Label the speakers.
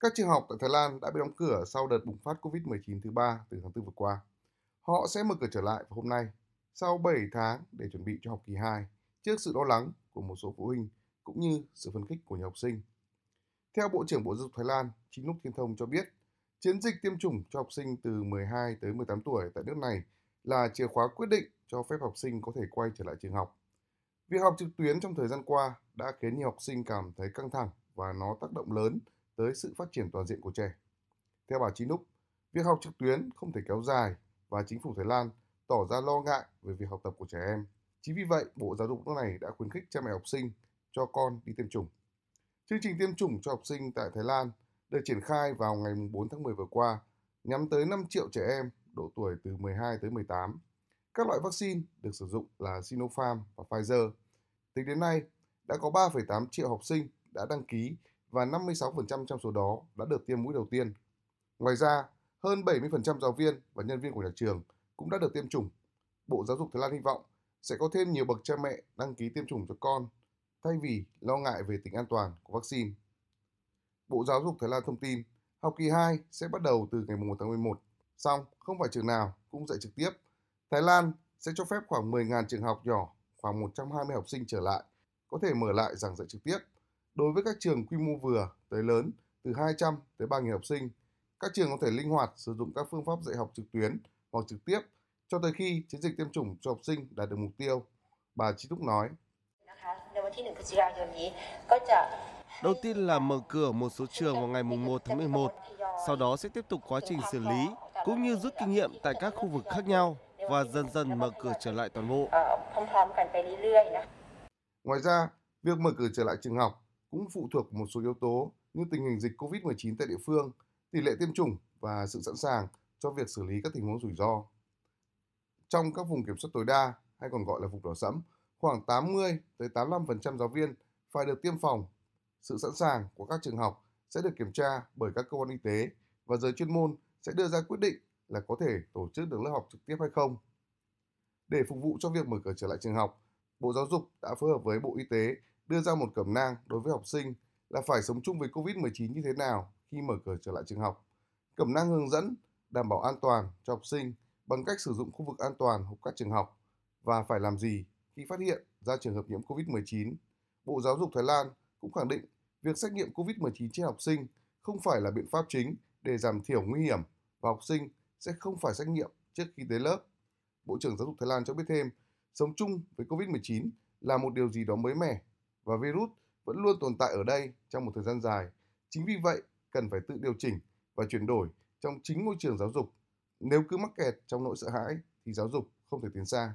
Speaker 1: Các trường học tại Thái Lan đã bị đóng cửa sau đợt bùng phát COVID-19 thứ ba từ tháng 4 vừa qua. Họ sẽ mở cửa trở lại vào hôm nay, sau 7 tháng để chuẩn bị cho học kỳ 2, trước sự lo lắng của một số phụ huynh cũng như sự phấn khích của nhiều học sinh. Theo Bộ trưởng Bộ Giáo dục Thái Lan, Chính Lúc Thiên Thông cho biết, chiến dịch tiêm chủng cho học sinh từ 12 tới 18 tuổi tại nước này là chìa khóa quyết định cho phép học sinh có thể quay trở lại trường học. Việc học trực tuyến trong thời gian qua đã khiến nhiều học sinh cảm thấy căng thẳng và nó tác động lớn tới sự phát triển toàn diện của trẻ. Theo bà Chi việc học trực tuyến không thể kéo dài và chính phủ Thái Lan tỏ ra lo ngại về việc học tập của trẻ em. Chính vì vậy, Bộ Giáo dục nước này đã khuyến khích cha mẹ học sinh cho con đi tiêm chủng. Chương trình tiêm chủng cho học sinh tại Thái Lan được triển khai vào ngày 4 tháng 10 vừa qua, nhắm tới 5 triệu trẻ em độ tuổi từ 12 tới 18. Các loại vaccine được sử dụng là Sinopharm và Pfizer. Tính đến nay, đã có 3,8 triệu học sinh đã đăng ký và 56% trong số đó đã được tiêm mũi đầu tiên. Ngoài ra, hơn 70% giáo viên và nhân viên của nhà trường cũng đã được tiêm chủng. Bộ Giáo dục Thái Lan hy vọng sẽ có thêm nhiều bậc cha mẹ đăng ký tiêm chủng cho con thay vì lo ngại về tính an toàn của vaccine. Bộ Giáo dục Thái Lan thông tin học kỳ 2 sẽ bắt đầu từ ngày 1 tháng 11. Song, không phải trường nào cũng dạy trực tiếp. Thái Lan sẽ cho phép khoảng 10.000 trường học nhỏ, khoảng 120 học sinh trở lại, có thể mở lại giảng dạy trực tiếp. Đối với các trường quy mô vừa tới lớn, từ 200 tới 3.000 học sinh, các trường có thể linh hoạt sử dụng các phương pháp dạy học trực tuyến hoặc trực tiếp cho tới khi chiến dịch tiêm chủng cho học sinh đạt được mục tiêu. Bà Chi Túc nói.
Speaker 2: Đầu tiên là mở cửa một số trường vào ngày 1 tháng 11, sau đó sẽ tiếp tục quá trình xử lý cũng như rút kinh nghiệm tại các khu vực khác nhau và dần dần mở cửa trở lại toàn bộ.
Speaker 1: Ngoài ra, việc mở cửa trở lại trường học cũng phụ thuộc một số yếu tố như tình hình dịch COVID-19 tại địa phương, tỷ lệ tiêm chủng và sự sẵn sàng cho việc xử lý các tình huống rủi ro. Trong các vùng kiểm soát tối đa, hay còn gọi là vùng đỏ sẫm, khoảng 80 tới 85% giáo viên phải được tiêm phòng. Sự sẵn sàng của các trường học sẽ được kiểm tra bởi các cơ quan y tế và giới chuyên môn sẽ đưa ra quyết định là có thể tổ chức được lớp học trực tiếp hay không. Để phục vụ cho việc mở cửa trở lại trường học, Bộ Giáo dục đã phối hợp với Bộ Y tế đưa ra một cẩm nang đối với học sinh là phải sống chung với COVID-19 như thế nào khi mở cửa trở lại trường học. Cẩm nang hướng dẫn đảm bảo an toàn cho học sinh bằng cách sử dụng khu vực an toàn hoặc các trường học và phải làm gì khi phát hiện ra trường hợp nhiễm COVID-19. Bộ Giáo dục Thái Lan cũng khẳng định việc xét nghiệm COVID-19 trên học sinh không phải là biện pháp chính để giảm thiểu nguy hiểm và học sinh sẽ không phải xét nghiệm trước khi đến lớp. Bộ trưởng Giáo dục Thái Lan cho biết thêm, sống chung với COVID-19 là một điều gì đó mới mẻ và virus vẫn luôn tồn tại ở đây trong một thời gian dài. Chính vì vậy, cần phải tự điều chỉnh và chuyển đổi trong chính môi trường giáo dục. Nếu cứ mắc kẹt trong nỗi sợ hãi thì giáo dục không thể tiến xa.